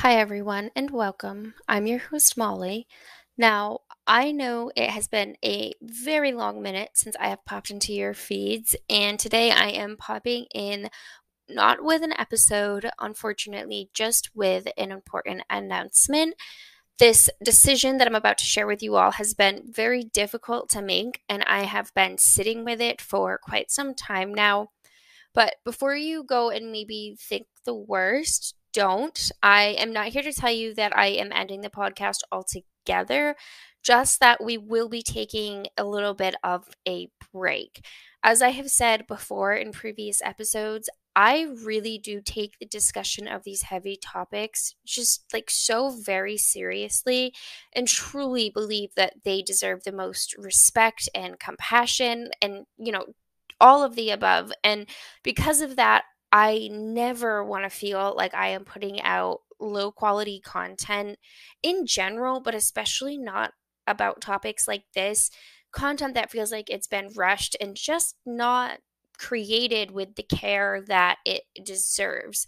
Hi, everyone, and welcome. I'm your host, Molly. Now, I know it has been a very long minute since I have popped into your feeds, and today I am popping in not with an episode, unfortunately, just with an important announcement. This decision that I'm about to share with you all has been very difficult to make, and I have been sitting with it for quite some time now. But before you go and maybe think the worst, don't. I am not here to tell you that I am ending the podcast altogether, just that we will be taking a little bit of a break. As I have said before in previous episodes, I really do take the discussion of these heavy topics just like so very seriously and truly believe that they deserve the most respect and compassion and, you know, all of the above. And because of that, I never want to feel like I am putting out low quality content in general, but especially not about topics like this. Content that feels like it's been rushed and just not created with the care that it deserves.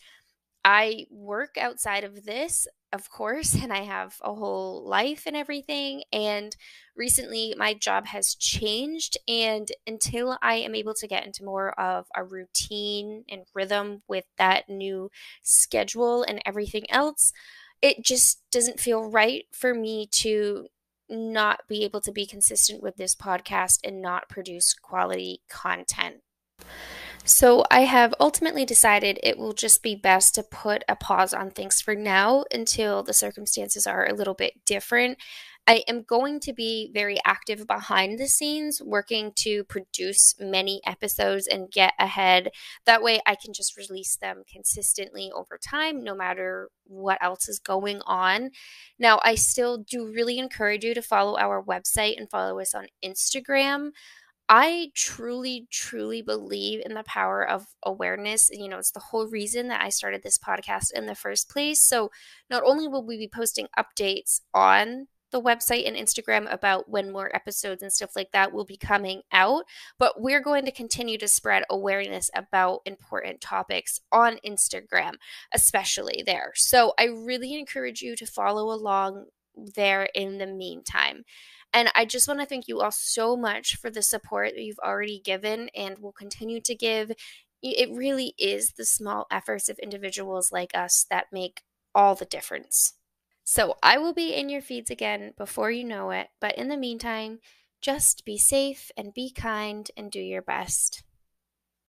I work outside of this of course, and I have a whole life and everything. And recently, my job has changed. And until I am able to get into more of a routine and rhythm with that new schedule and everything else, it just doesn't feel right for me to not be able to be consistent with this podcast and not produce quality content. So I have ultimately decided it will just be best to put a pause on things for now until the circumstances are a little bit different. I am going to be very active behind the scenes, working to produce many episodes and get ahead. That way, I can just release them consistently over time, no matter what else is going on. Now, I still do really encourage you to follow our website and follow us on Instagram. I truly, truly believe in the power of awareness. You know, it's the whole reason that I started this podcast in the first place. So, not only will we be posting updates on the website and Instagram about when more episodes and stuff like that will be coming out, but we're going to continue to spread awareness about important topics on Instagram, especially there. So, I really encourage you to follow along there in the meantime. And I just want to thank you all so much for the support that you've already given and will continue to give. It really is the small efforts of individuals like us that make all the difference. So I will be in your feeds again before you know it, but in the meantime, just be safe and be kind and do your best.